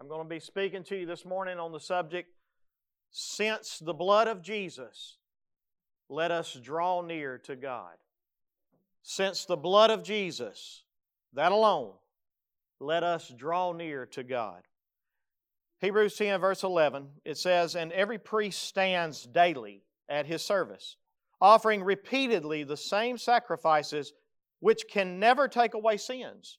I'm going to be speaking to you this morning on the subject Since the blood of Jesus, let us draw near to God. Since the blood of Jesus, that alone, let us draw near to God. Hebrews 10, verse 11, it says, And every priest stands daily at his service, offering repeatedly the same sacrifices which can never take away sins.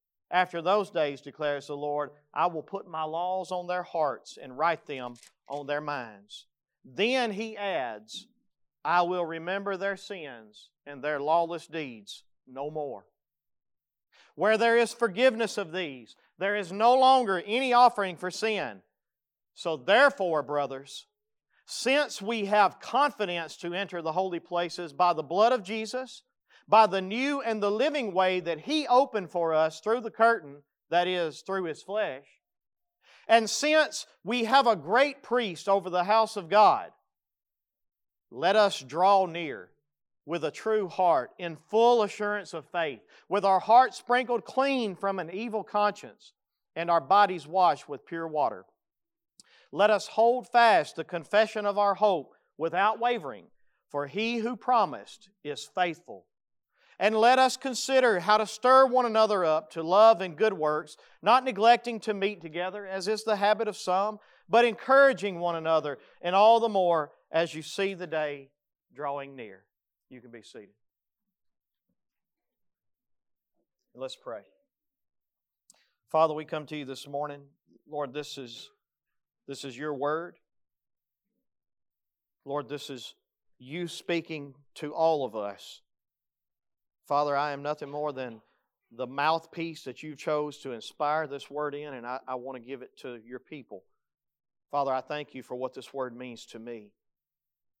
after those days, declares the Lord, I will put my laws on their hearts and write them on their minds. Then he adds, I will remember their sins and their lawless deeds no more. Where there is forgiveness of these, there is no longer any offering for sin. So, therefore, brothers, since we have confidence to enter the holy places by the blood of Jesus, by the new and the living way that He opened for us through the curtain, that is, through His flesh. And since we have a great priest over the house of God, let us draw near with a true heart in full assurance of faith, with our hearts sprinkled clean from an evil conscience and our bodies washed with pure water. Let us hold fast the confession of our hope without wavering, for he who promised is faithful. And let us consider how to stir one another up to love and good works, not neglecting to meet together, as is the habit of some, but encouraging one another, and all the more as you see the day drawing near. You can be seated. Let's pray. Father, we come to you this morning. Lord, this is this is your word. Lord, this is you speaking to all of us. Father, I am nothing more than the mouthpiece that you chose to inspire this word in, and I, I want to give it to your people. Father, I thank you for what this word means to me.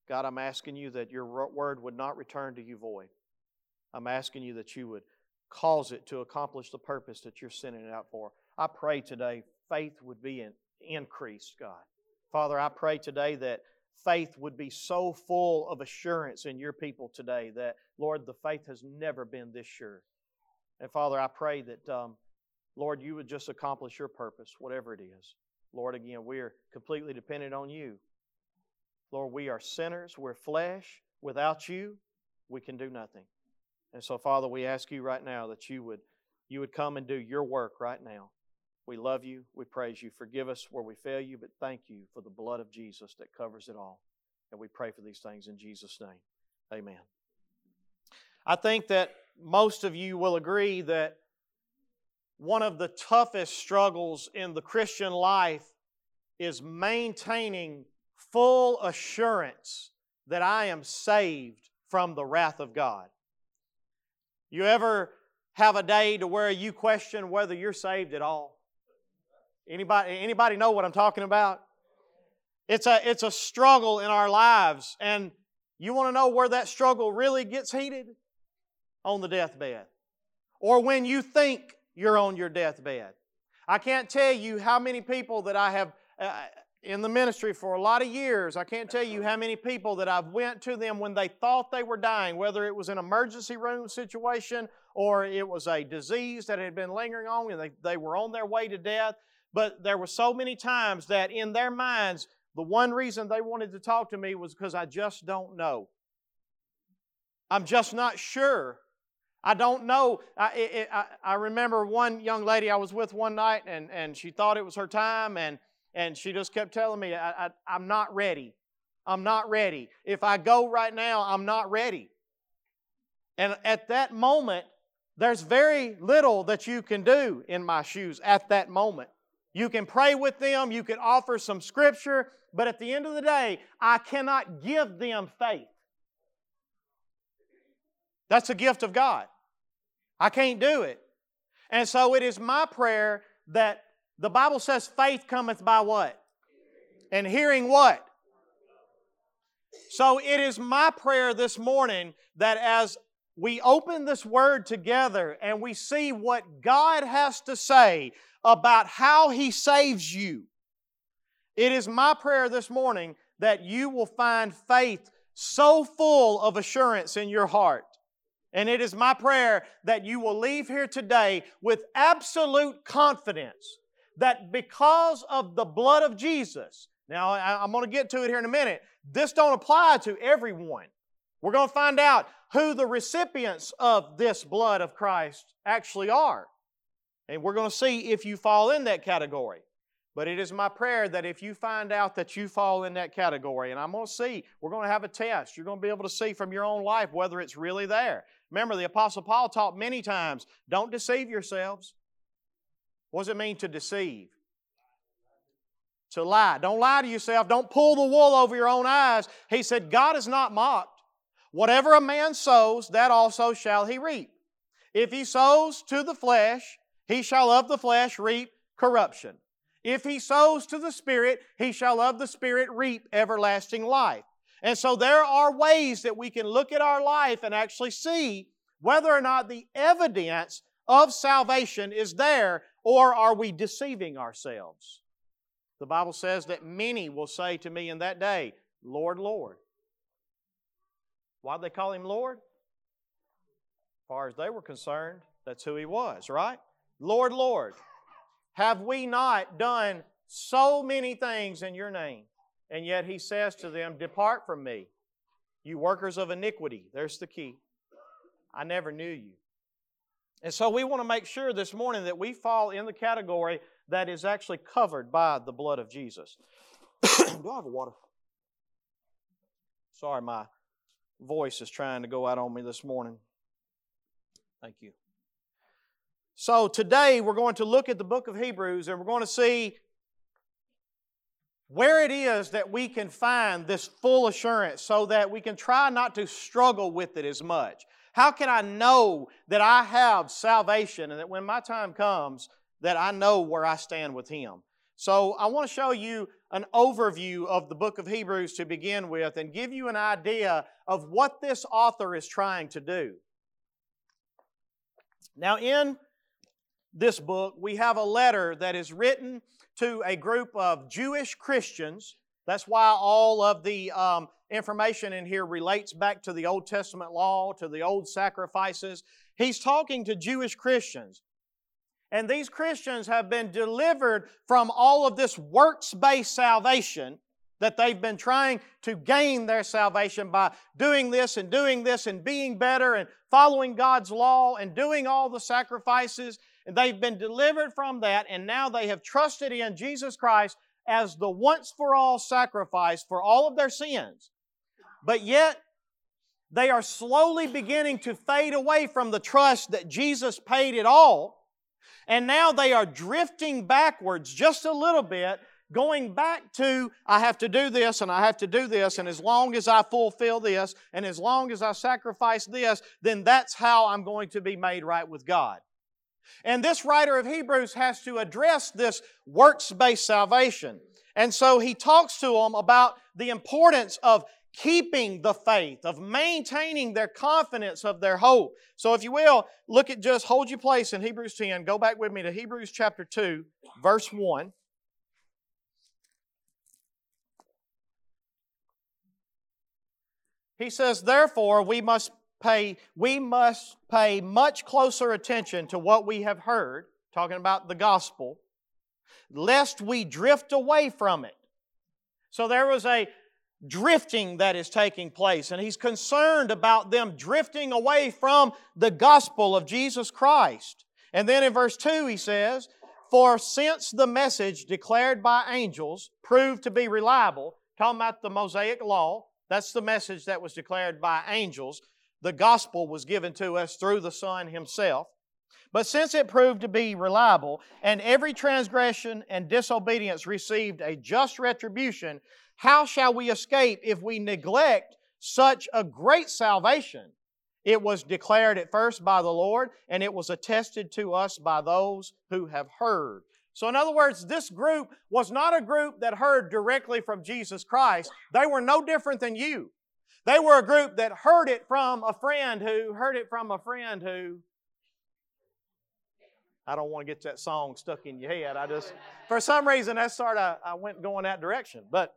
God, I'm asking you that your word would not return to you void. I'm asking you that you would cause it to accomplish the purpose that you're sending it out for. I pray today faith would be in, increased, God. Father, I pray today that faith would be so full of assurance in your people today that, Lord, the faith has never been this sure. And Father, I pray that, um, Lord, you would just accomplish your purpose, whatever it is. Lord, again, we are completely dependent on you. Lord, we are sinners, we're flesh. Without you, we can do nothing. And so, Father, we ask you right now that you would, you would come and do your work right now. We love you. We praise you. Forgive us where we fail you, but thank you for the blood of Jesus that covers it all. And we pray for these things in Jesus' name. Amen. I think that most of you will agree that one of the toughest struggles in the Christian life is maintaining full assurance that I am saved from the wrath of God. You ever have a day to where you question whether you're saved at all? Anybody, anybody know what I'm talking about? It's a, it's a struggle in our lives. And you want to know where that struggle really gets heated? On the deathbed. Or when you think you're on your deathbed. I can't tell you how many people that I have uh, in the ministry for a lot of years. I can't tell you how many people that I've went to them when they thought they were dying, whether it was an emergency room situation or it was a disease that had been lingering on and they, they were on their way to death. But there were so many times that in their minds, the one reason they wanted to talk to me was because I just don't know. I'm just not sure. I don't know. I, it, I, I, remember one young lady I was with one night, and, and she thought it was her time, and, and she just kept telling me, I, I, I'm not ready. I'm not ready. If I go right now, I'm not ready. And at that moment, there's very little that you can do in my shoes at that moment. You can pray with them, you can offer some scripture, but at the end of the day, I cannot give them faith. That's a gift of God. I can't do it. And so it is my prayer that The Bible says faith cometh by what? And hearing what? So it is my prayer this morning that as we open this word together and we see what God has to say about how He saves you, it is my prayer this morning that you will find faith so full of assurance in your heart. And it is my prayer that you will leave here today with absolute confidence that because of the blood of Jesus, now I'm going to get to it here in a minute, this don't apply to everyone. We're going to find out who the recipients of this blood of Christ actually are. And we're going to see if you fall in that category. But it is my prayer that if you find out that you fall in that category, and I'm going to see, we're going to have a test. You're going to be able to see from your own life whether it's really there. Remember, the Apostle Paul taught many times don't deceive yourselves. What does it mean to deceive? To lie. Don't lie to yourself. Don't pull the wool over your own eyes. He said, God is not mocked. Whatever a man sows, that also shall he reap. If he sows to the flesh, he shall of the flesh reap corruption. If he sows to the Spirit, he shall of the Spirit reap everlasting life. And so there are ways that we can look at our life and actually see whether or not the evidence of salvation is there or are we deceiving ourselves. The Bible says that many will say to me in that day, Lord, Lord. Why did they call him Lord? As far as they were concerned, that's who he was, right? Lord, Lord. Have we not done so many things in your name? And yet he says to them, Depart from me, you workers of iniquity. There's the key. I never knew you. And so we want to make sure this morning that we fall in the category that is actually covered by the blood of Jesus. Do I have a water? Sorry, my voice is trying to go out on me this morning. Thank you. So today we're going to look at the book of Hebrews and we're going to see where it is that we can find this full assurance so that we can try not to struggle with it as much. How can I know that I have salvation and that when my time comes that I know where I stand with him? So I want to show you an overview of the book of Hebrews to begin with and give you an idea of what this author is trying to do. Now in this book, we have a letter that is written to a group of Jewish Christians. That's why all of the um, information in here relates back to the Old Testament law, to the old sacrifices. He's talking to Jewish Christians. And these Christians have been delivered from all of this works based salvation that they've been trying to gain their salvation by doing this and doing this and being better and following God's law and doing all the sacrifices they've been delivered from that, and now they have trusted in Jesus Christ as the once for all sacrifice for all of their sins. But yet, they are slowly beginning to fade away from the trust that Jesus paid it all. And now they are drifting backwards just a little bit, going back to, I have to do this and I have to do this, and as long as I fulfill this and as long as I sacrifice this, then that's how I'm going to be made right with God. And this writer of Hebrews has to address this works based salvation. And so he talks to them about the importance of keeping the faith, of maintaining their confidence of their hope. So, if you will, look at just hold your place in Hebrews 10. Go back with me to Hebrews chapter 2, verse 1. He says, Therefore, we must pay, we must pay much closer attention to what we have heard, talking about the gospel, lest we drift away from it. So there was a drifting that is taking place, and he's concerned about them drifting away from the gospel of Jesus Christ. And then in verse 2, he says, For since the message declared by angels proved to be reliable, talking about the Mosaic law, that's the message that was declared by angels the gospel was given to us through the Son Himself. But since it proved to be reliable, and every transgression and disobedience received a just retribution, how shall we escape if we neglect such a great salvation? It was declared at first by the Lord, and it was attested to us by those who have heard. So, in other words, this group was not a group that heard directly from Jesus Christ. They were no different than you. They were a group that heard it from a friend who heard it from a friend who. I don't want to get that song stuck in your head. I just, for some reason, that sort of, I went going that direction. But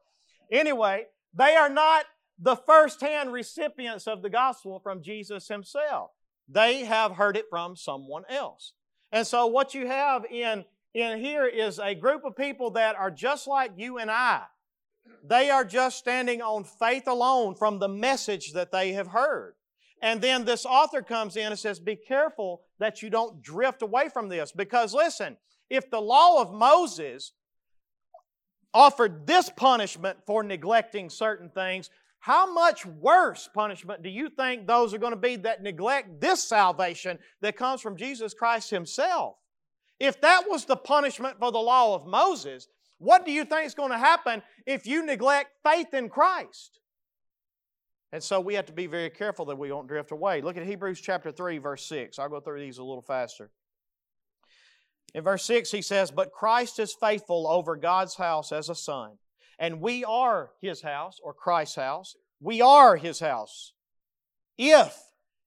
anyway, they are not the first-hand recipients of the gospel from Jesus himself. They have heard it from someone else. And so what you have in in here is a group of people that are just like you and I. They are just standing on faith alone from the message that they have heard. And then this author comes in and says, Be careful that you don't drift away from this. Because listen, if the law of Moses offered this punishment for neglecting certain things, how much worse punishment do you think those are going to be that neglect this salvation that comes from Jesus Christ Himself? If that was the punishment for the law of Moses, what do you think is going to happen if you neglect faith in Christ? And so we have to be very careful that we don't drift away. Look at Hebrews chapter 3, verse 6. I'll go through these a little faster. In verse 6, he says, But Christ is faithful over God's house as a son, and we are his house, or Christ's house. We are his house. If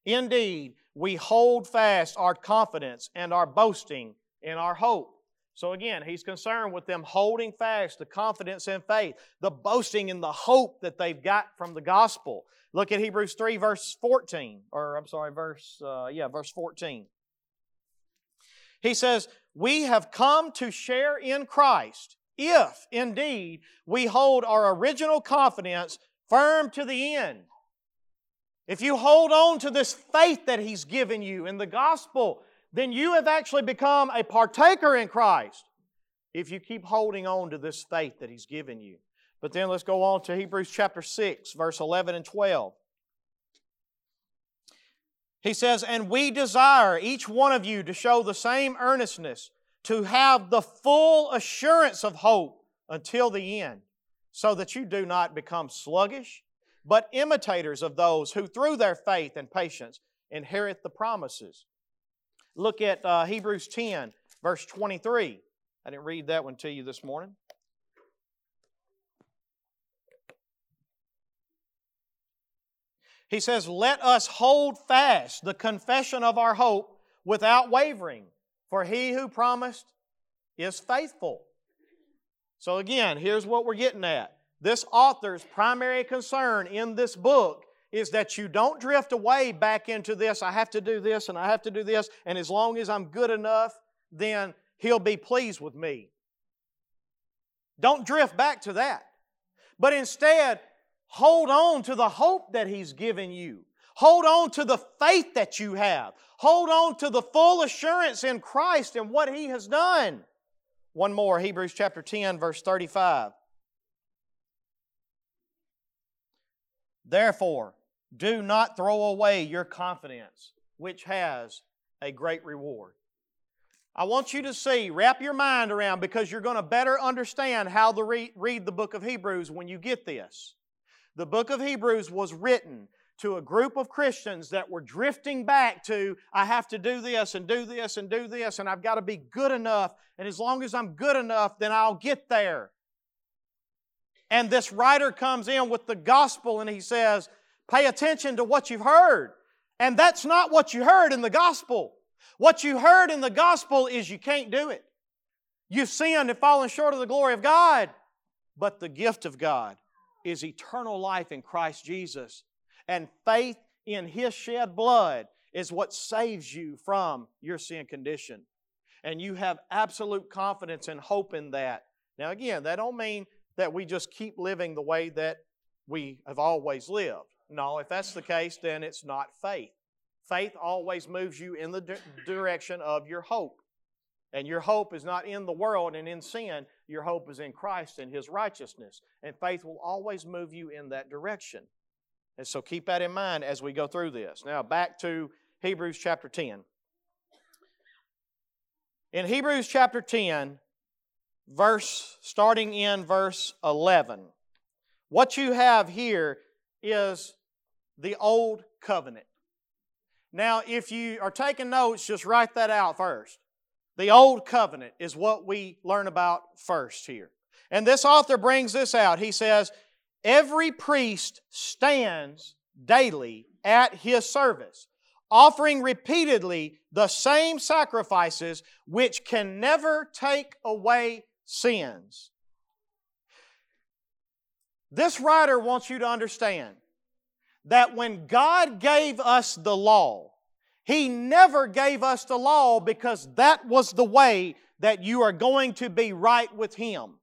indeed we hold fast our confidence and our boasting in our hope. So again, he's concerned with them holding fast the confidence and faith, the boasting in the hope that they've got from the gospel. Look at Hebrews 3, verse 14, or I'm sorry, verse, uh, yeah, verse 14. He says, We have come to share in Christ if indeed we hold our original confidence firm to the end. If you hold on to this faith that He's given you in the gospel, then you have actually become a partaker in Christ if you keep holding on to this faith that He's given you. But then let's go on to Hebrews chapter 6, verse 11 and 12. He says, And we desire each one of you to show the same earnestness, to have the full assurance of hope until the end, so that you do not become sluggish, but imitators of those who through their faith and patience inherit the promises. Look at uh, Hebrews 10, verse 23. I didn't read that one to you this morning. He says, Let us hold fast the confession of our hope without wavering, for he who promised is faithful. So, again, here's what we're getting at. This author's primary concern in this book is that you don't drift away back into this, I have to do this and I have to do this, and as long as I'm good enough, then He'll be pleased with me. Don't drift back to that. But instead, hold on to the hope that He's given you. Hold on to the faith that you have. Hold on to the full assurance in Christ and what He has done. One more, Hebrews chapter 10, verse 35. Therefore, do not throw away your confidence, which has a great reward. I want you to see, wrap your mind around, because you're going to better understand how to read, read the book of Hebrews when you get this. The book of Hebrews was written to a group of Christians that were drifting back to, I have to do this and do this and do this, and I've got to be good enough, and as long as I'm good enough, then I'll get there. And this writer comes in with the gospel and he says, Pay attention to what you've heard. And that's not what you heard in the gospel. What you heard in the gospel is you can't do it. You've sinned and fallen short of the glory of God. But the gift of God is eternal life in Christ Jesus. And faith in His shed blood is what saves you from your sin condition. And you have absolute confidence and hope in that. Now, again, that don't mean that we just keep living the way that we have always lived. No, if that's the case, then it's not faith. Faith always moves you in the di- direction of your hope. And your hope is not in the world and in sin. Your hope is in Christ and His righteousness. And faith will always move you in that direction. And so keep that in mind as we go through this. Now, back to Hebrews chapter 10. In Hebrews chapter 10, verse starting in verse 11. What you have here is the old covenant. Now, if you are taking notes, just write that out first. The Old Covenant is what we learn about first here. And this author brings this out. He says, Every priest stands daily at his service, offering repeatedly the same sacrifices which can never take away sins. This writer wants you to understand that when God gave us the law, He never gave us the law because that was the way that you are going to be right with Him.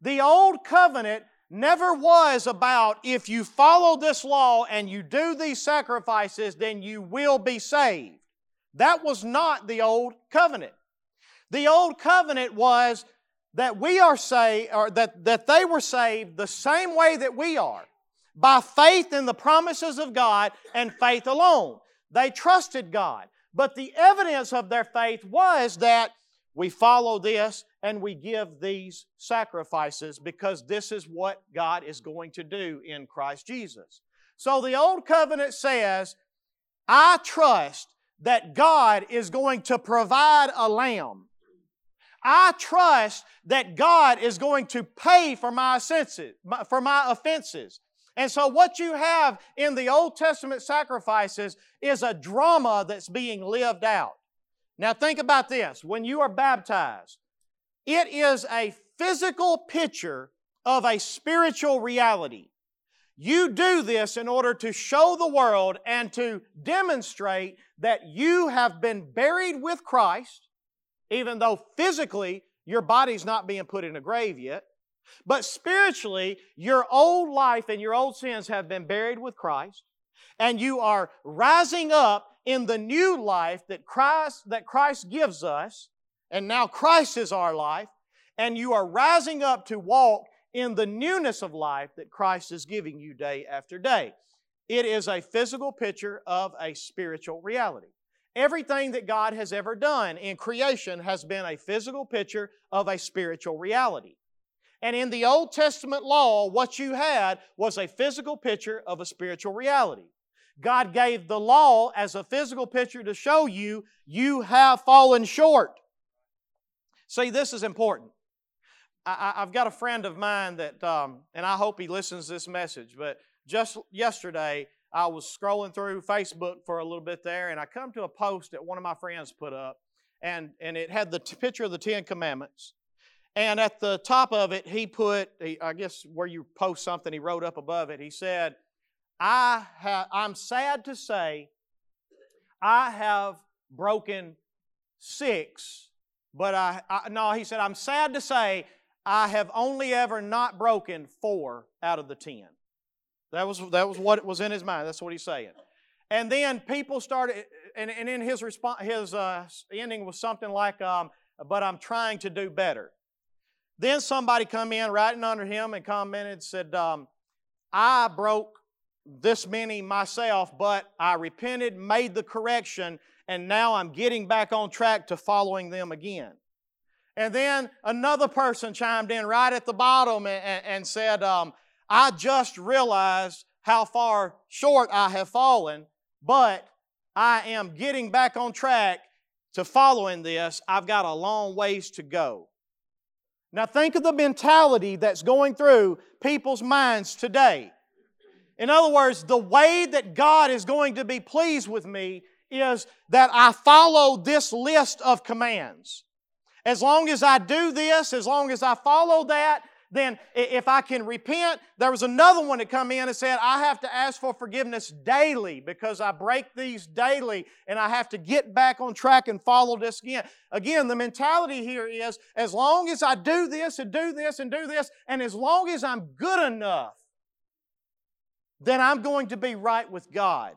The Old Covenant never was about if you follow this law and you do these sacrifices, then you will be saved. That was not the Old Covenant. The Old Covenant was that we are saved, or that, that they were saved the same way that we are by faith in the promises of God and faith alone. They trusted God. But the evidence of their faith was that we follow this and we give these sacrifices because this is what God is going to do in Christ Jesus. So the Old Covenant says, I trust that God is going to provide a lamb. I trust that God is going to pay for my offenses, for my offenses. And so, what you have in the Old Testament sacrifices is a drama that's being lived out. Now, think about this. When you are baptized, it is a physical picture of a spiritual reality. You do this in order to show the world and to demonstrate that you have been buried with Christ, even though physically your body's not being put in a grave yet. But spiritually, your old life and your old sins have been buried with Christ, and you are rising up in the new life that Christ, that Christ gives us, and now Christ is our life, and you are rising up to walk in the newness of life that Christ is giving you day after day. It is a physical picture of a spiritual reality. Everything that God has ever done in creation has been a physical picture of a spiritual reality. And in the Old Testament law, what you had was a physical picture of a spiritual reality. God gave the law as a physical picture to show you you have fallen short. See, this is important. I, have got a friend of mine that, um, and I hope he listens to this message, but just yesterday I was scrolling through Facebook for a little bit there, and I come to a post that one of my friends put up, and, and it had the t- picture of the Ten Commandments. And at the top of it, he put, I guess where you post something, he wrote up above it, he said, I have, I'm sad to say I have broken six, but I, I, no, he said, I'm sad to say I have only ever not broken four out of the ten. That was, that was what was in his mind. That's what he's saying. And then people started, and, and in his response, his uh, ending was something like, um, but I'm trying to do better. Then somebody come in writing under him and commented, said, um, I broke this many myself, but I repented, made the correction, and now I'm getting back on track to following them again. And then another person chimed in right at the bottom and, and, said, um, I just realized how far short I have fallen, but I am getting back on track to following this. I've got a long ways to go. Now, think of the mentality that's going through people's minds today. In other words, the way that God is going to be pleased with me is that I follow this list of commands. As long as I do this, as long as I follow that, then if I can repent, there was another one that come in and said, I have to ask for forgiveness daily because I break these daily and I have to get back on track and follow this again. Again, the mentality here is as long as I do this and do this and do this, and as long as I'm good enough, then I'm going to be right with God.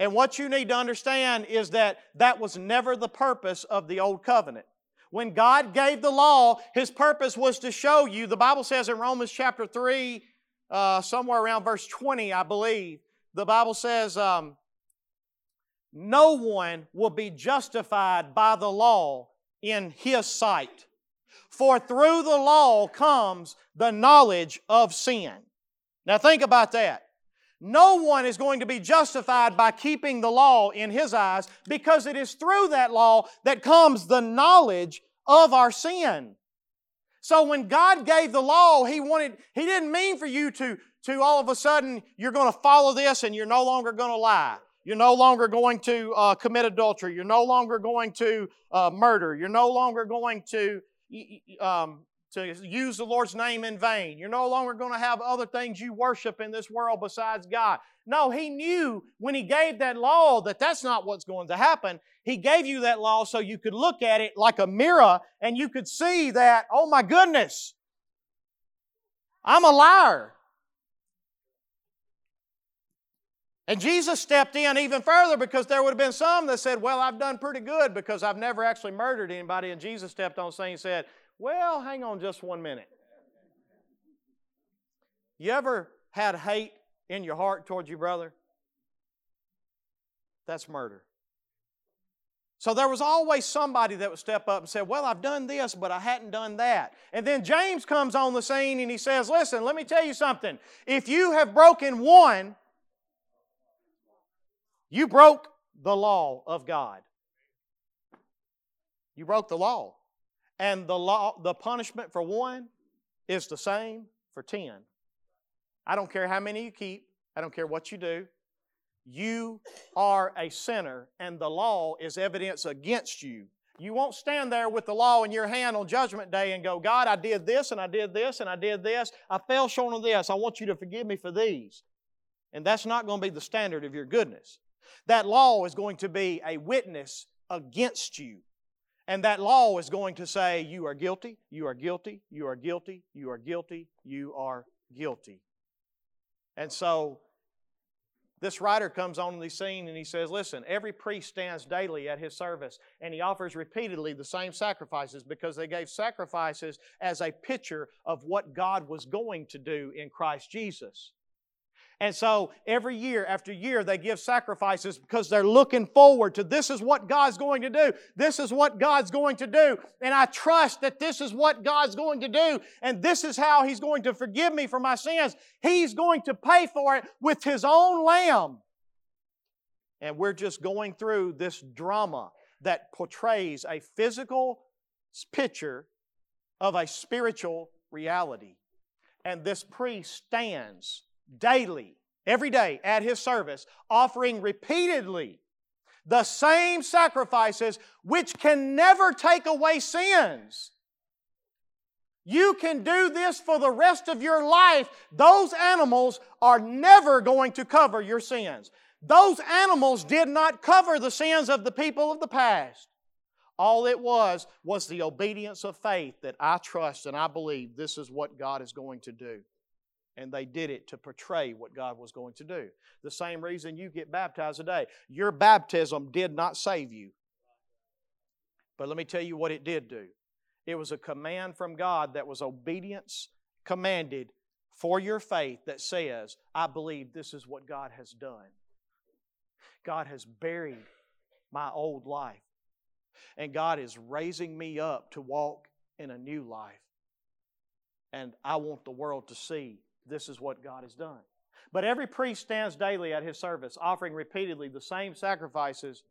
And what you need to understand is that that was never the purpose of the old covenant. When God gave the law, His purpose was to show you. The Bible says in Romans chapter 3, uh, somewhere around verse 20, I believe, the Bible says, um, No one will be justified by the law in His sight. For through the law comes the knowledge of sin. Now think about that. No one is going to be justified by keeping the law in his eyes because it is through that law that comes the knowledge of our sin. So when God gave the law, He wanted, He didn't mean for you to, to all of a sudden you're going to follow this and you're no longer going to lie. You're no longer going to uh, commit adultery. You're no longer going to uh, murder. You're no longer going to um, to use the Lord's name in vain. You're no longer going to have other things you worship in this world besides God. No, He knew when He gave that law that that's not what's going to happen. He gave you that law so you could look at it like a mirror and you could see that, oh my goodness, I'm a liar. And Jesus stepped in even further because there would have been some that said, Well, I've done pretty good because I've never actually murdered anybody. And Jesus stepped on scene and said, well, hang on just one minute. You ever had hate in your heart towards your brother? That's murder. So there was always somebody that would step up and say, Well, I've done this, but I hadn't done that. And then James comes on the scene and he says, Listen, let me tell you something. If you have broken one, you broke the law of God. You broke the law. And the law, the punishment for one is the same for ten. I don't care how many you keep, I don't care what you do. You are a sinner, and the law is evidence against you. You won't stand there with the law in your hand on Judgment Day and go, God, I did this, and I did this, and I did this. I fell short of this. I want you to forgive me for these. And that's not going to be the standard of your goodness. That law is going to be a witness against you. And that law is going to say, you are guilty, you are guilty, you are guilty, you are guilty, you are guilty. And so this writer comes on the scene and he says, Listen, every priest stands daily at his service and he offers repeatedly the same sacrifices because they gave sacrifices as a picture of what God was going to do in Christ Jesus. And so every year after year, they give sacrifices because they're looking forward to this is what God's going to do. This is what God's going to do. And I trust that this is what God's going to do. And this is how He's going to forgive me for my sins. He's going to pay for it with His own lamb. And we're just going through this drama that portrays a physical picture of a spiritual reality. And this priest stands daily, every day at his service, offering repeatedly the same sacrifices which can never take away sins. You can do this for the rest of your life. Those animals are never going to cover your sins. Those animals did not cover the sins of the people of the past. All it was was the obedience of faith that I trust and I believe this is what God is going to do and they did it to portray what God was going to do. The same reason you get baptized today. Your baptism did not save you. But let me tell you what it did do. It was a command from God that was obedience commanded for your faith that says, I believe this is what God has done. God has buried my old life, and God is raising me up to walk in a new life. And I want the world to see this is what God has done. But every priest stands daily at his service, offering repeatedly the same sacrifices,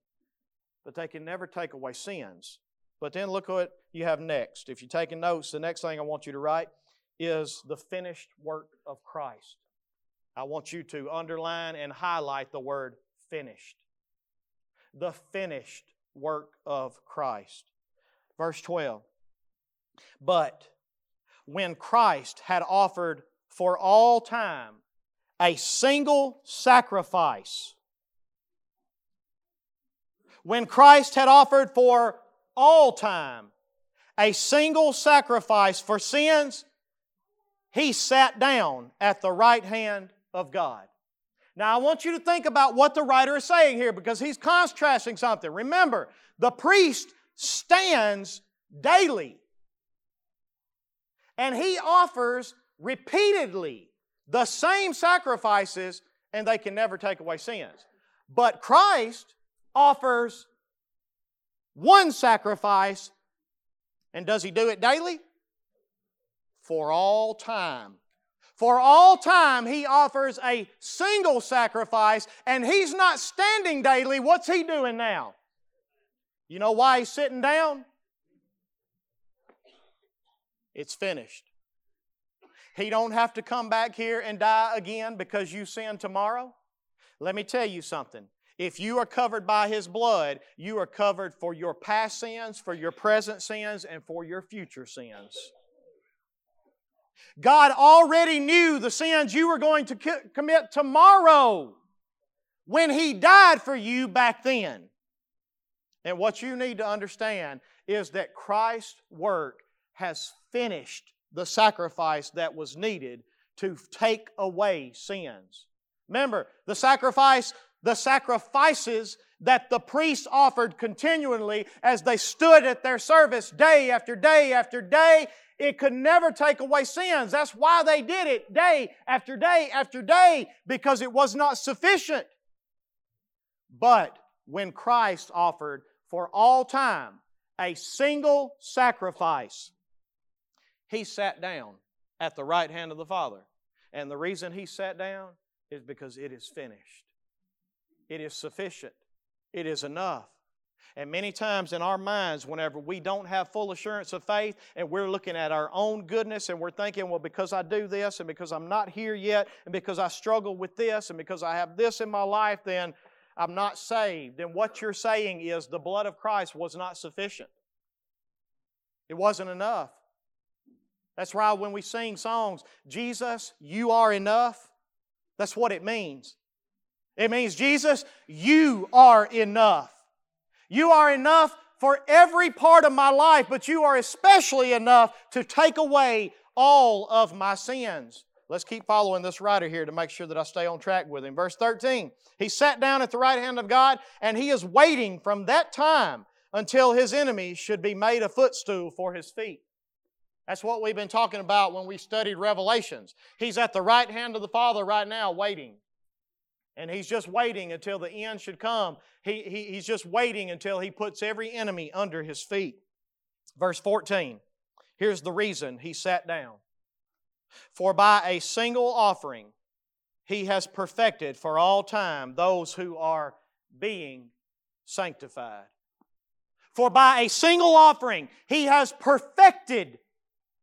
but they can never take away sins. But then look what you have next. If you're taking notes, the next thing I want you to write is the finished work of Christ. I want you to underline and highlight the word finished. The finished work of Christ. Verse 12. But when Christ had offered for all time a single sacrifice. When Christ had offered for all time a single sacrifice for sins, he sat down at the right hand of God. Now, I want you to think about what the writer is saying here because he's contrasting something. Remember, the priest stands daily and he offers repeatedly the same sacrifices and they can never take away sins. But Christ offers one sacrifice and does he do it daily? For all time. For all time, He offers a single sacrifice, and He's not standing daily. What's He doing now? You know why He's sitting down? It's finished. He don't have to come back here and die again because you sin tomorrow. Let me tell you something. If you are covered by His blood, you are covered for your past sins, for your present sins, and for your future sins. God already knew the sins you were going to commit tomorrow when He died for you back then. And what you need to understand is that Christ's work has finished the sacrifice that was needed to take away sins. Remember, the sacrifice the sacrifices that the priests offered continually as they stood at their service day after day after day. It could never take away sins. That's why they did it day after day after day, because it was not sufficient. But when Christ offered for all time a single sacrifice, he sat down at the right hand of the Father. And the reason he sat down is because it is finished. It is sufficient. It is enough. And many times in our minds, whenever we don't have full assurance of faith and we're looking at our own goodness and we're thinking, well, because I do this and because I'm not here yet and because I struggle with this and because I have this in my life, then I'm not saved. Then what you're saying is the blood of Christ was not sufficient. It wasn't enough. That's why when we sing songs, Jesus, you are enough, that's what it means. It means, Jesus, you are enough. You are enough for every part of my life, but you are especially enough to take away all of my sins. Let's keep following this writer here to make sure that I stay on track with him. Verse 13 He sat down at the right hand of God, and he is waiting from that time until his enemies should be made a footstool for his feet. That's what we've been talking about when we studied Revelations. He's at the right hand of the Father right now, waiting. And he's just waiting until the end should come. He, he, he's just waiting until he puts every enemy under his feet. Verse 14. Here's the reason he sat down. For by a single offering he has perfected for all time those who are being sanctified. For by a single offering he has perfected.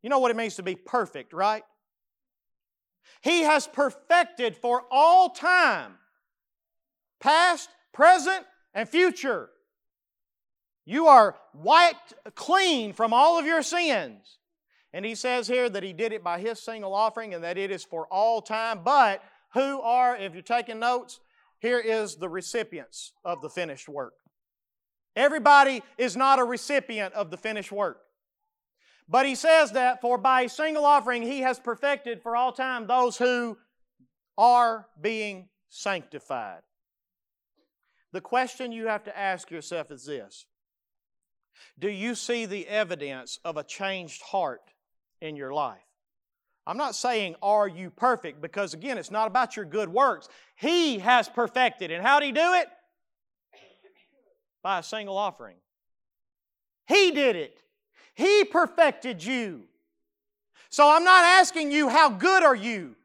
You know what it means to be perfect, right? He has perfected for all time past, present, and future. You are wiped clean from all of your sins. And he says here that he did it by his single offering and that it is for all time. But who are, if you're taking notes, here is the recipients of the finished work. Everybody is not a recipient of the finished work. But he says that for by a single offering he has perfected for all time those who are being sanctified. The question you have to ask yourself is this Do you see the evidence of a changed heart in your life? I'm not saying, Are you perfect? Because again, it's not about your good works. He has perfected. And how did He do it? By a single offering. He did it. He perfected you. So I'm not asking you, How good are you?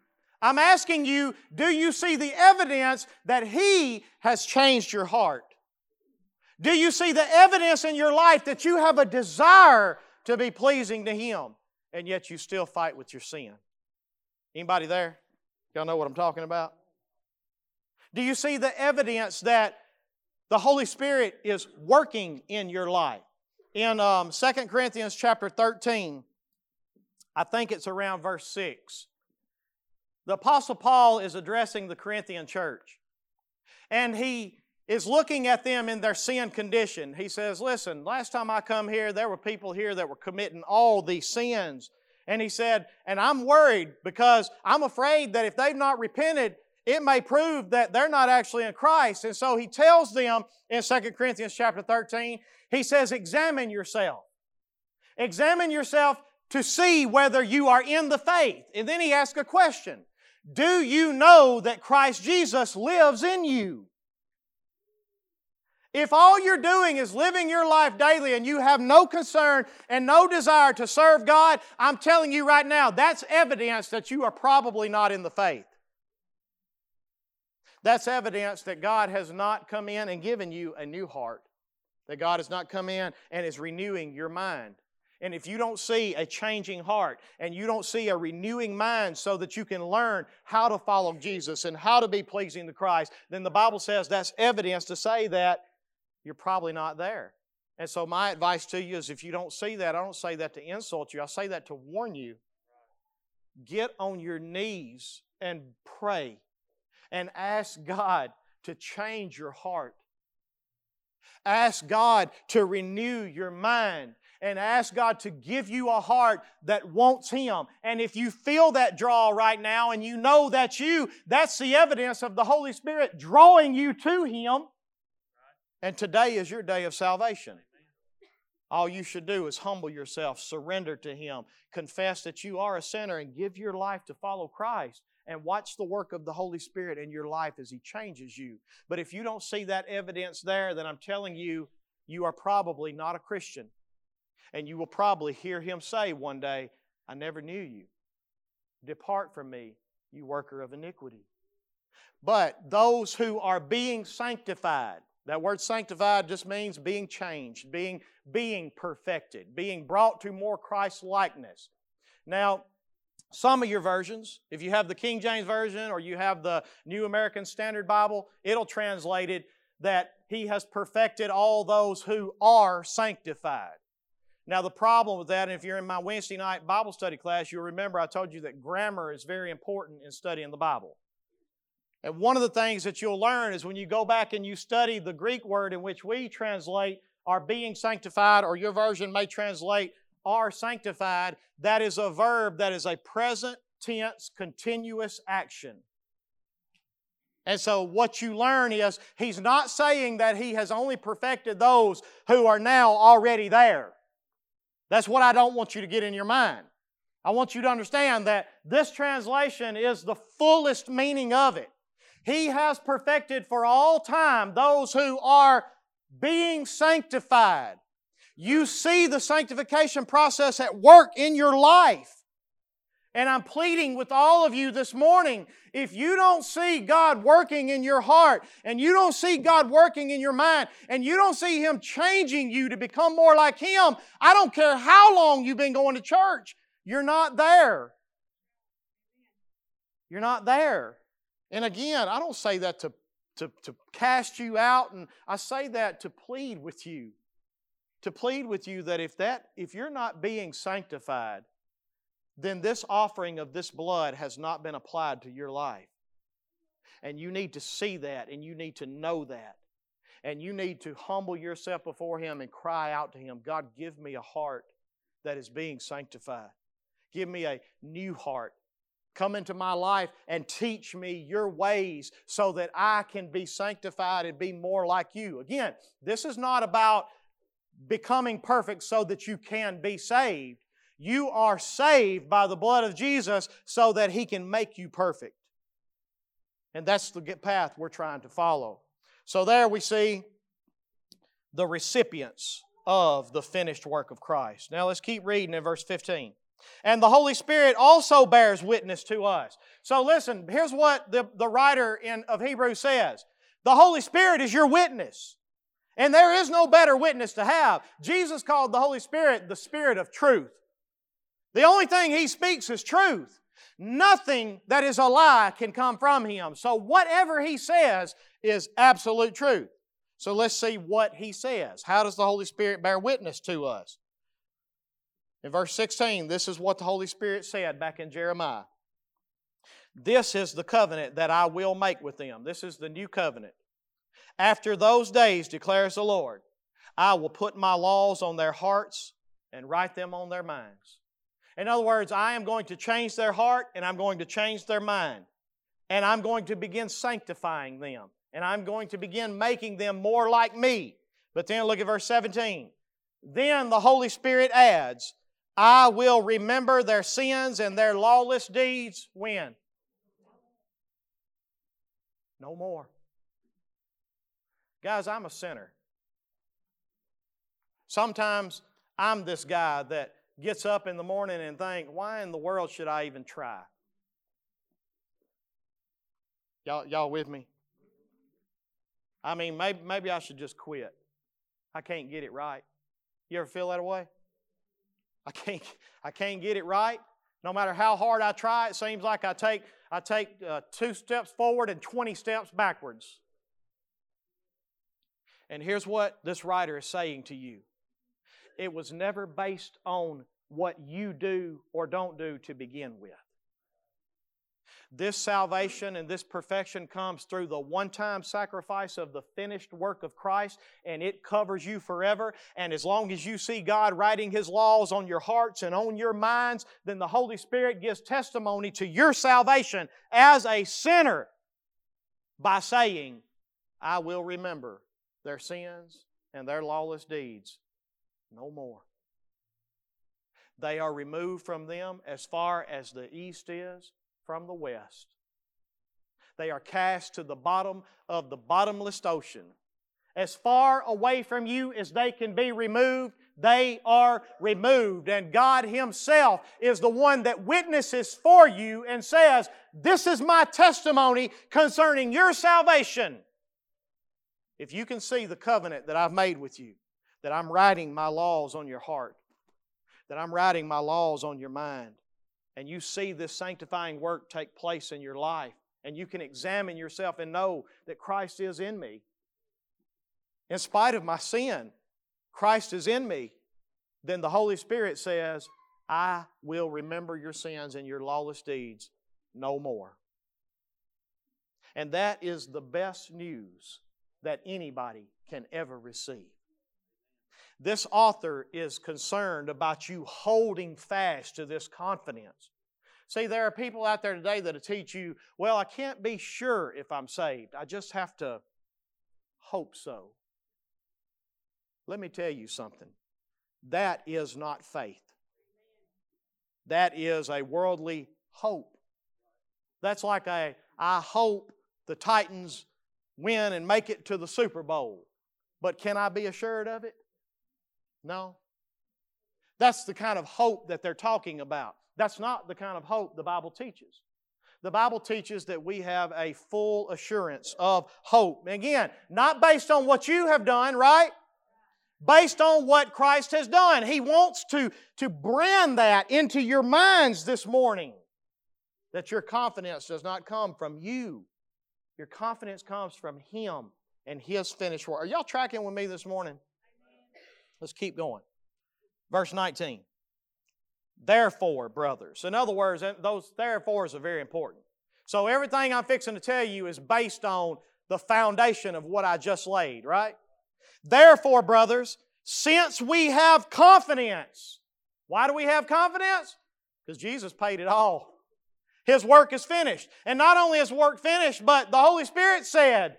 I'm asking you, do you see the evidence that He has changed your heart? Do you see the evidence in your life that you have a desire to be pleasing to Him and yet you still fight with your sin? Anybody there? Y'all know what I'm talking about? Do you see the evidence that the Holy Spirit is working in your life? In um, 2 Corinthians chapter 13, I think it's around verse 6. The Apostle Paul is addressing the Corinthian church. And he is looking at them in their sin condition. He says, Listen, last time I come here, there were people here that were committing all these sins. And he said, And I'm worried because I'm afraid that if they've not repented, it may prove that they're not actually in Christ. And so he tells them in 2 Corinthians chapter 13, he says, Examine yourself. Examine yourself to see whether you are in the faith. And then he asks a question do you know that Christ Jesus lives in you? If all you're doing is living your life daily and you have no concern and no desire to serve God, I'm telling you right now, that's evidence that you are probably not in the faith. That's evidence that God has not come in and given you a new heart, that God has not come in and is renewing your mind. And if you don't see a changing heart and you don't see a renewing mind so that you can learn how to follow Jesus and how to be pleasing to Christ, then the Bible says that's evidence to say that you're probably not there. And so, my advice to you is if you don't see that, I don't say that to insult you, I say that to warn you. Get on your knees and pray and ask God to change your heart. Ask God to renew your mind and ask God to give you a heart that wants Him. And if you feel that draw right now and you know that's you, that's the evidence of the Holy Spirit drawing you to Him. And today is your day of salvation. All you should do is humble yourself, surrender to Him, confess that you are a sinner, and give your life to follow Christ. And watch the work of the Holy Spirit in your life as He changes you. But if you don't see that evidence there, then I'm telling you, you are probably not a Christian. And you will probably hear him say one day, I never knew you. Depart from me, you worker of iniquity. But those who are being sanctified, that word sanctified just means being changed, being, being perfected, being brought to more Christ likeness. Now, some of your versions, if you have the King James Version or you have the New American Standard Bible, it'll translate it that He has perfected all those who are sanctified. Now, the problem with that, and if you're in my Wednesday night Bible study class, you'll remember I told you that grammar is very important in studying the Bible. And one of the things that you'll learn is when you go back and you study the Greek word in which we translate are being sanctified, or your version may translate are sanctified, that is a verb that is a present tense continuous action. And so, what you learn is he's not saying that he has only perfected those who are now already there. That's what I don't want you to get in your mind. I want you to understand that this translation is the fullest meaning of it. He has perfected for all time those who are being sanctified. You see the sanctification process at work in your life. And I'm pleading with all of you this morning if you don't see God working in your heart and you don't see God working in your mind and you don't see Him changing you to become more like Him, I don't care how long you've been going to church, you're not there. You're not there. And again, I don't say that to, to, to cast you out, and I say that to plead with you. To plead with you that if that if you're not being sanctified, then this offering of this blood has not been applied to your life. And you need to see that and you need to know that. And you need to humble yourself before Him and cry out to Him God, give me a heart that is being sanctified. Give me a new heart. Come into my life and teach me your ways so that I can be sanctified and be more like you. Again, this is not about becoming perfect so that you can be saved. You are saved by the blood of Jesus so that He can make you perfect. And that's the path we're trying to follow. So there we see the recipients of the finished work of Christ. Now let's keep reading in verse 15. And the Holy Spirit also bears witness to us. So listen, here's what the, the writer in, of Hebrews says The Holy Spirit is your witness. And there is no better witness to have. Jesus called the Holy Spirit the Spirit of truth. The only thing he speaks is truth. Nothing that is a lie can come from him. So whatever he says is absolute truth. So let's see what he says. How does the Holy Spirit bear witness to us? In verse 16, this is what the Holy Spirit said back in Jeremiah. This is the covenant that I will make with them. This is the new covenant. After those days, declares the Lord, I will put my laws on their hearts and write them on their minds. In other words, I am going to change their heart and I'm going to change their mind. And I'm going to begin sanctifying them. And I'm going to begin making them more like me. But then look at verse 17. Then the Holy Spirit adds, I will remember their sins and their lawless deeds when? No more. Guys, I'm a sinner. Sometimes I'm this guy that gets up in the morning and think, why in the world should I even try? Y'all, y'all with me? I mean, maybe, maybe I should just quit. I can't get it right. You ever feel that way? I can't, I can't get it right. No matter how hard I try, it seems like I take, I take uh, two steps forward and 20 steps backwards. And here's what this writer is saying to you it was never based on what you do or don't do to begin with. This salvation and this perfection comes through the one time sacrifice of the finished work of Christ, and it covers you forever. And as long as you see God writing His laws on your hearts and on your minds, then the Holy Spirit gives testimony to your salvation as a sinner by saying, I will remember their sins and their lawless deeds no more. They are removed from them as far as the east is from the west. They are cast to the bottom of the bottomless ocean. As far away from you as they can be removed, they are removed. And God Himself is the one that witnesses for you and says, This is my testimony concerning your salvation. If you can see the covenant that I've made with you, that I'm writing my laws on your heart, that I'm writing my laws on your mind, and you see this sanctifying work take place in your life, and you can examine yourself and know that Christ is in me. In spite of my sin, Christ is in me. Then the Holy Spirit says, I will remember your sins and your lawless deeds no more. And that is the best news that anybody can ever receive. This author is concerned about you holding fast to this confidence. See, there are people out there today that'll teach you, well, I can't be sure if I'm saved. I just have to hope so. Let me tell you something. That is not faith. That is a worldly hope. That's like a, I hope the Titans win and make it to the Super Bowl. But can I be assured of it? No. That's the kind of hope that they're talking about. That's not the kind of hope the Bible teaches. The Bible teaches that we have a full assurance of hope. Again, not based on what you have done, right? Based on what Christ has done. He wants to, to brand that into your minds this morning. That your confidence does not come from you, your confidence comes from Him and His finished work. Are y'all tracking with me this morning? Let's keep going. Verse 19. Therefore, brothers. In other words, those therefores are very important. So everything I'm fixing to tell you is based on the foundation of what I just laid, right? Therefore, brothers, since we have confidence, why do we have confidence? Because Jesus paid it all. His work is finished. And not only is work finished, but the Holy Spirit said.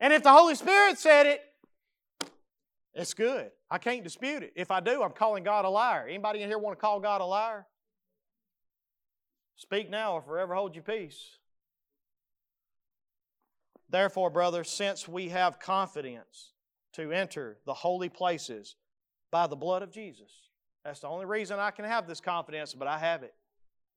And if the Holy Spirit said it, it's good. I can't dispute it. If I do, I'm calling God a liar. Anybody in here want to call God a liar? Speak now or forever hold your peace. Therefore, brothers, since we have confidence to enter the holy places by the blood of Jesus, that's the only reason I can have this confidence, but I have it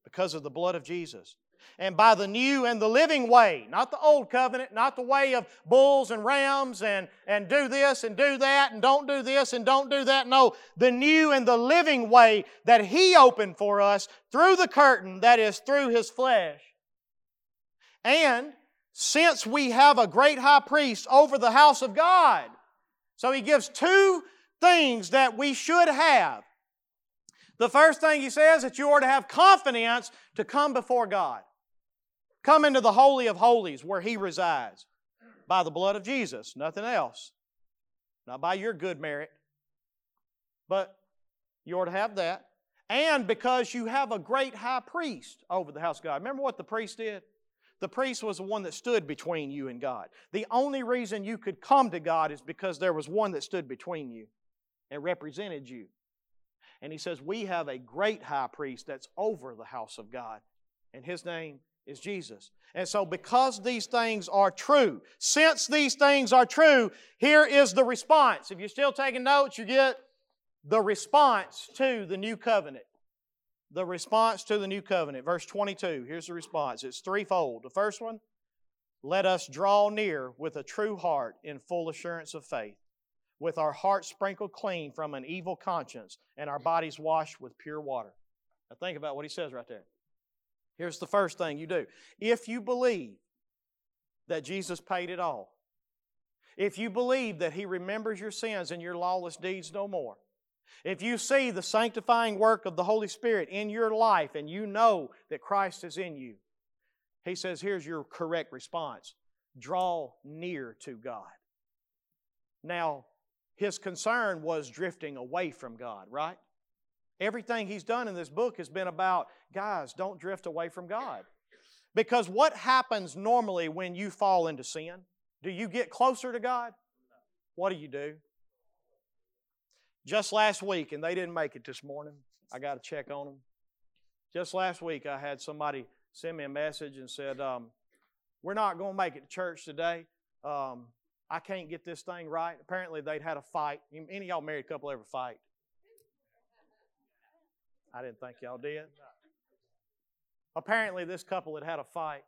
because of the blood of Jesus. And by the new and the living way, not the old covenant, not the way of bulls and rams and, and do this and do that and don't do this and don't do that. No, the new and the living way that He opened for us through the curtain, that is, through His flesh. And since we have a great high priest over the house of God, so He gives two things that we should have the first thing he says is that you are to have confidence to come before God. Come into the Holy of Holies where he resides by the blood of Jesus, nothing else. Not by your good merit, but you are to have that. And because you have a great high priest over the house of God. Remember what the priest did? The priest was the one that stood between you and God. The only reason you could come to God is because there was one that stood between you and represented you. And he says, We have a great high priest that's over the house of God, and his name is Jesus. And so, because these things are true, since these things are true, here is the response. If you're still taking notes, you get the response to the new covenant. The response to the new covenant. Verse 22, here's the response. It's threefold. The first one, let us draw near with a true heart in full assurance of faith, with our hearts sprinkled clean from an evil conscience and our bodies washed with pure water. Now, think about what he says right there. Here's the first thing you do. If you believe that Jesus paid it all, if you believe that He remembers your sins and your lawless deeds no more, if you see the sanctifying work of the Holy Spirit in your life and you know that Christ is in you, He says, here's your correct response draw near to God. Now, His concern was drifting away from God, right? Everything he's done in this book has been about, guys, don't drift away from God. Because what happens normally when you fall into sin? Do you get closer to God? What do you do? Just last week, and they didn't make it this morning. I got to check on them. Just last week, I had somebody send me a message and said, um, We're not going to make it to church today. Um, I can't get this thing right. Apparently, they'd had a fight. Any y'all married couple ever fight? I didn't think y'all did. Apparently, this couple had had a fight,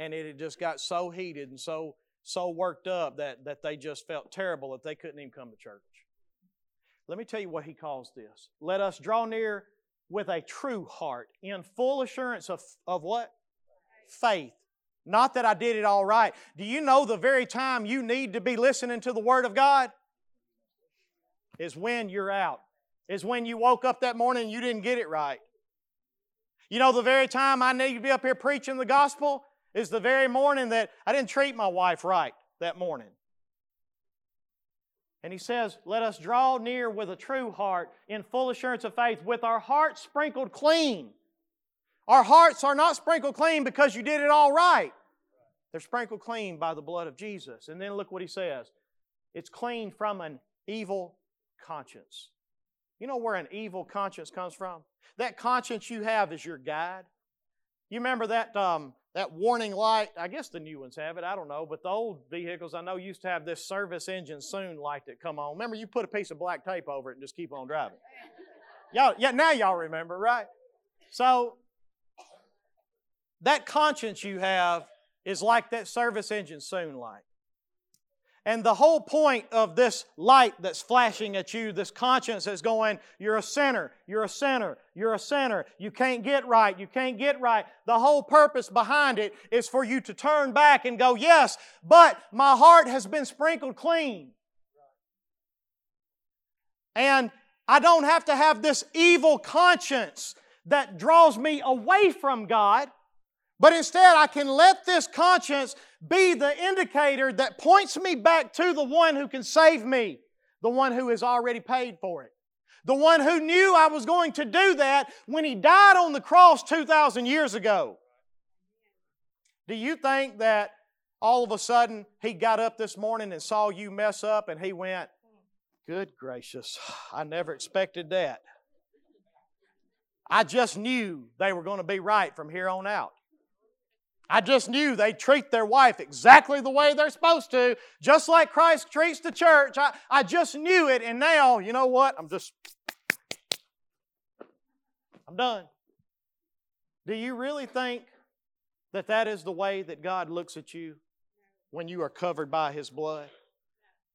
and it had just got so heated and so so worked up that, that they just felt terrible that they couldn't even come to church. Let me tell you what he calls this. Let us draw near with a true heart, in full assurance of, of what? Faith. Not that I did it all right. Do you know the very time you need to be listening to the Word of God? Is when you're out is when you woke up that morning and you didn't get it right. You know, the very time I need to be up here preaching the gospel is the very morning that I didn't treat my wife right that morning. And he says, Let us draw near with a true heart in full assurance of faith, with our hearts sprinkled clean. Our hearts are not sprinkled clean because you did it all right. They're sprinkled clean by the blood of Jesus. And then look what he says it's clean from an evil conscience. You know where an evil conscience comes from? That conscience you have is your guide. You remember that um, that warning light? I guess the new ones have it. I don't know, but the old vehicles I know used to have this service engine soon light that come on. Remember, you put a piece of black tape over it and just keep on driving. Y'all, yeah, now y'all remember, right? So that conscience you have is like that service engine soon light. And the whole point of this light that's flashing at you, this conscience that's going, you're a sinner, you're a sinner, you're a sinner, you can't get right, you can't get right. The whole purpose behind it is for you to turn back and go, yes, but my heart has been sprinkled clean. And I don't have to have this evil conscience that draws me away from God. But instead, I can let this conscience be the indicator that points me back to the one who can save me, the one who has already paid for it. The one who knew I was going to do that when he died on the cross 2,000 years ago. Do you think that all of a sudden he got up this morning and saw you mess up and he went, Good gracious, I never expected that. I just knew they were going to be right from here on out. I just knew they treat their wife exactly the way they're supposed to, just like Christ treats the church. I, I just knew it, and now, you know what? I'm just, I'm done. Do you really think that that is the way that God looks at you when you are covered by His blood?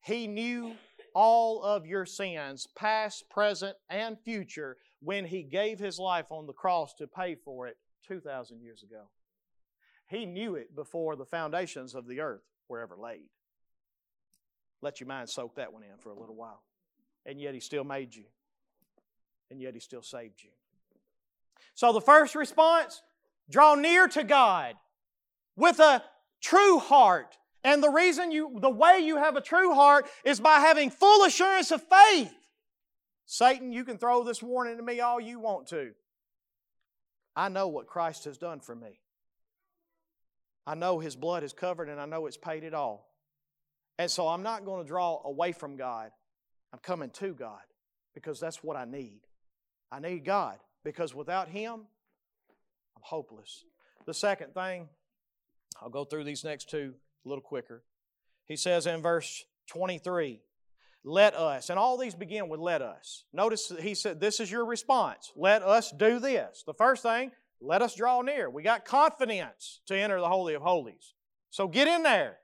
He knew all of your sins, past, present, and future, when He gave His life on the cross to pay for it 2,000 years ago. He knew it before the foundations of the earth were ever laid. Let your mind soak that one in for a little while. And yet He still made you. And yet He still saved you. So the first response draw near to God with a true heart. And the reason you, the way you have a true heart is by having full assurance of faith. Satan, you can throw this warning to me all you want to. I know what Christ has done for me. I know His blood is covered and I know it's paid it all. And so I'm not going to draw away from God. I'm coming to God because that's what I need. I need God because without Him, I'm hopeless. The second thing, I'll go through these next two a little quicker. He says in verse 23, let us, and all these begin with let us. Notice he said, This is your response. Let us do this. The first thing, let us draw near. We got confidence to enter the Holy of Holies. So get in there.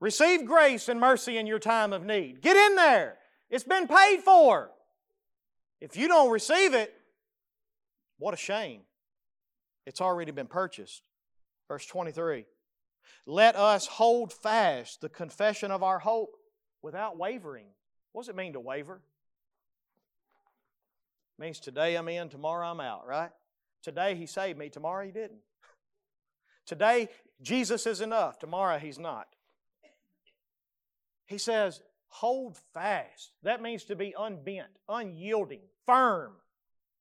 Receive grace and mercy in your time of need. Get in there. It's been paid for. If you don't receive it, what a shame. It's already been purchased. Verse 23 Let us hold fast the confession of our hope without wavering. What does it mean to waver? It means today I'm in, tomorrow I'm out, right? Today He saved me, tomorrow He didn't. Today Jesus is enough, tomorrow He's not. He says, hold fast. That means to be unbent, unyielding, firm.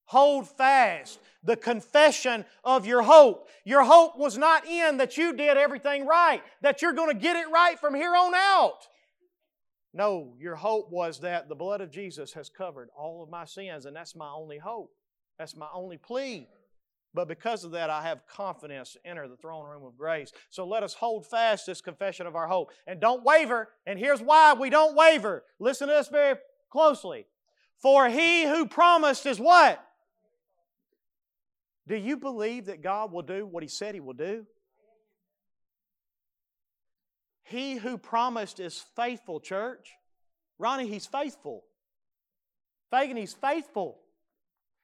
Hold fast the confession of your hope. Your hope was not in that you did everything right, that you're going to get it right from here on out. No, your hope was that the blood of Jesus has covered all of my sins, and that's my only hope. That's my only plea. But because of that, I have confidence to enter the throne room of grace. So let us hold fast this confession of our hope. And don't waver. And here's why we don't waver. Listen to this very closely. For he who promised is what? Do you believe that God will do what he said he will do? He who promised is faithful, church. Ronnie, he's faithful. Fagan, he's faithful.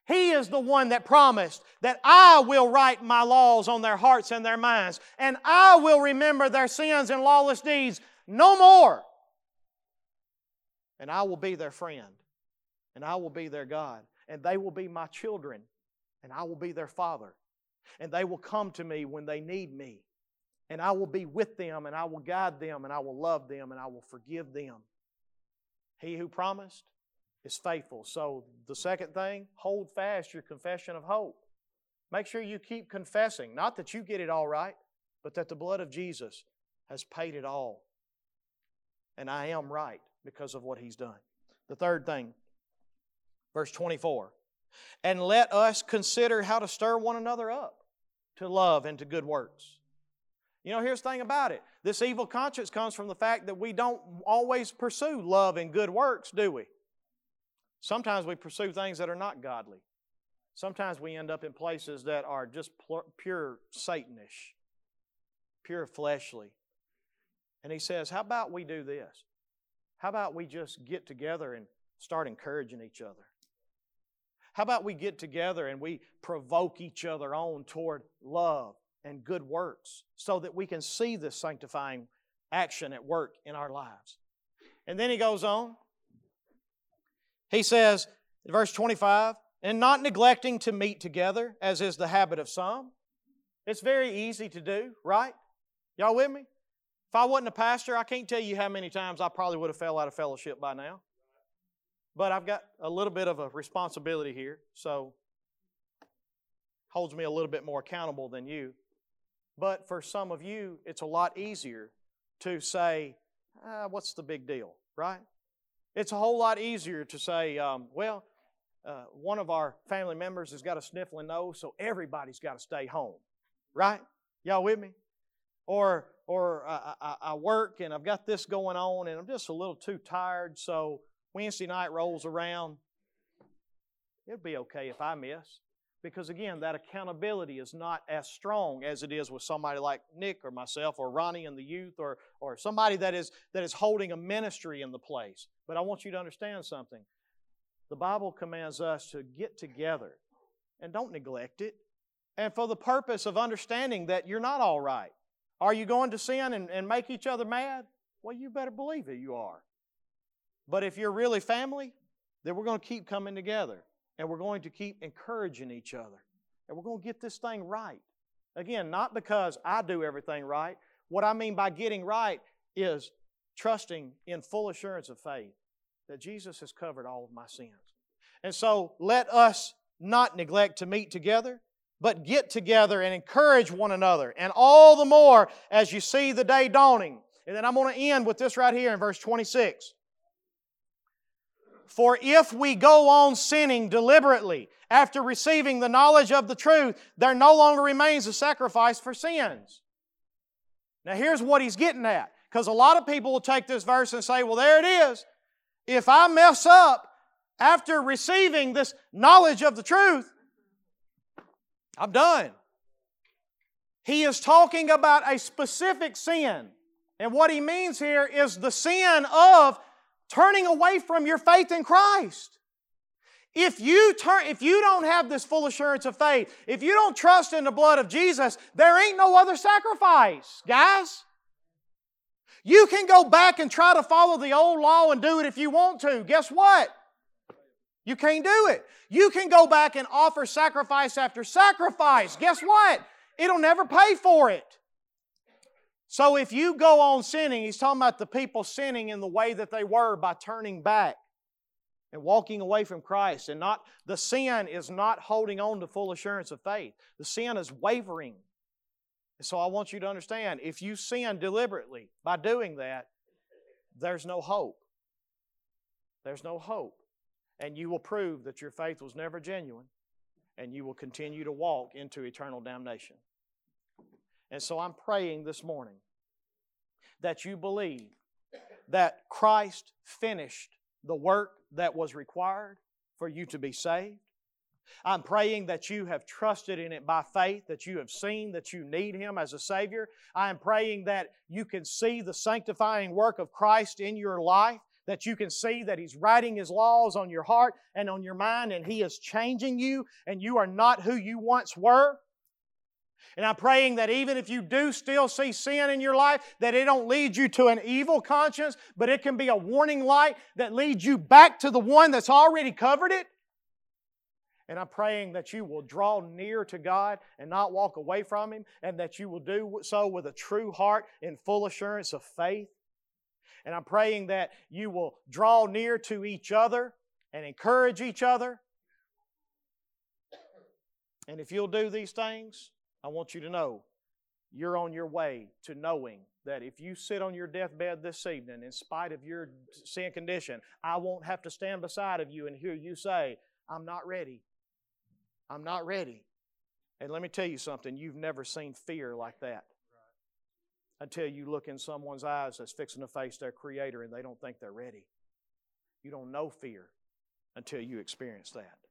He is the one that promised that I will write my laws on their hearts and their minds, and I will remember their sins and lawless deeds no more. And I will be their friend, and I will be their God, and they will be my children, and I will be their father. And they will come to me when they need me, and I will be with them, and I will guide them, and I will love them, and I will forgive them. He who promised is faithful. So, the second thing, hold fast your confession of hope. Make sure you keep confessing, not that you get it all right, but that the blood of Jesus has paid it all. And I am right because of what He's done. The third thing, verse 24, and let us consider how to stir one another up to love and to good works. You know, here's the thing about it this evil conscience comes from the fact that we don't always pursue love and good works, do we? Sometimes we pursue things that are not godly. Sometimes we end up in places that are just pure Satanish, pure fleshly. And he says, How about we do this? How about we just get together and start encouraging each other? How about we get together and we provoke each other on toward love and good works so that we can see this sanctifying action at work in our lives? And then he goes on he says, verse 25, and not neglecting to meet together, as is the habit of some. It's very easy to do, right? Y'all with me? If I wasn't a pastor, I can't tell you how many times I probably would have fell out of fellowship by now. But I've got a little bit of a responsibility here, so holds me a little bit more accountable than you. But for some of you, it's a lot easier to say, ah, what's the big deal, right? It's a whole lot easier to say, um, well, uh, one of our family members has got a sniffling nose, so everybody's got to stay home, right? Y'all with me? Or, or I, I, I work and I've got this going on and I'm just a little too tired, so Wednesday night rolls around. It'll be okay if I miss. Because again, that accountability is not as strong as it is with somebody like Nick or myself or Ronnie and the youth or, or somebody that is, that is holding a ministry in the place. But I want you to understand something. The Bible commands us to get together and don't neglect it. And for the purpose of understanding that you're not all right. Are you going to sin and, and make each other mad? Well, you better believe it, you are. But if you're really family, then we're going to keep coming together and we're going to keep encouraging each other. And we're going to get this thing right. Again, not because I do everything right. What I mean by getting right is trusting in full assurance of faith that Jesus has covered all of my sins. And so let us not neglect to meet together, but get together and encourage one another. And all the more as you see the day dawning. And then I'm going to end with this right here in verse 26. For if we go on sinning deliberately after receiving the knowledge of the truth, there no longer remains a sacrifice for sins. Now, here's what he's getting at. Because a lot of people will take this verse and say, well, there it is. If I mess up after receiving this knowledge of the truth, I'm done. He is talking about a specific sin. And what he means here is the sin of turning away from your faith in Christ. If you turn if you don't have this full assurance of faith, if you don't trust in the blood of Jesus, there ain't no other sacrifice, guys. You can go back and try to follow the old law and do it if you want to. Guess what? You can't do it. You can go back and offer sacrifice after sacrifice. Guess what? It'll never pay for it. So if you go on sinning, he's talking about the people sinning in the way that they were by turning back and walking away from Christ. And not the sin is not holding on to full assurance of faith. The sin is wavering. And so I want you to understand if you sin deliberately by doing that, there's no hope. There's no hope. And you will prove that your faith was never genuine, and you will continue to walk into eternal damnation. And so I'm praying this morning that you believe that Christ finished the work that was required for you to be saved. I'm praying that you have trusted in it by faith, that you have seen that you need Him as a Savior. I am praying that you can see the sanctifying work of Christ in your life, that you can see that He's writing His laws on your heart and on your mind, and He is changing you, and you are not who you once were. And I'm praying that even if you do still see sin in your life, that it don't lead you to an evil conscience, but it can be a warning light that leads you back to the one that's already covered it. And I'm praying that you will draw near to God and not walk away from Him, and that you will do so with a true heart in full assurance of faith. And I'm praying that you will draw near to each other and encourage each other. And if you'll do these things, I want you to know you're on your way to knowing that if you sit on your deathbed this evening, in spite of your sin condition, I won't have to stand beside of you and hear you say, I'm not ready. I'm not ready. And let me tell you something, you've never seen fear like that. Until you look in someone's eyes that's fixing to face their Creator and they don't think they're ready. You don't know fear until you experience that.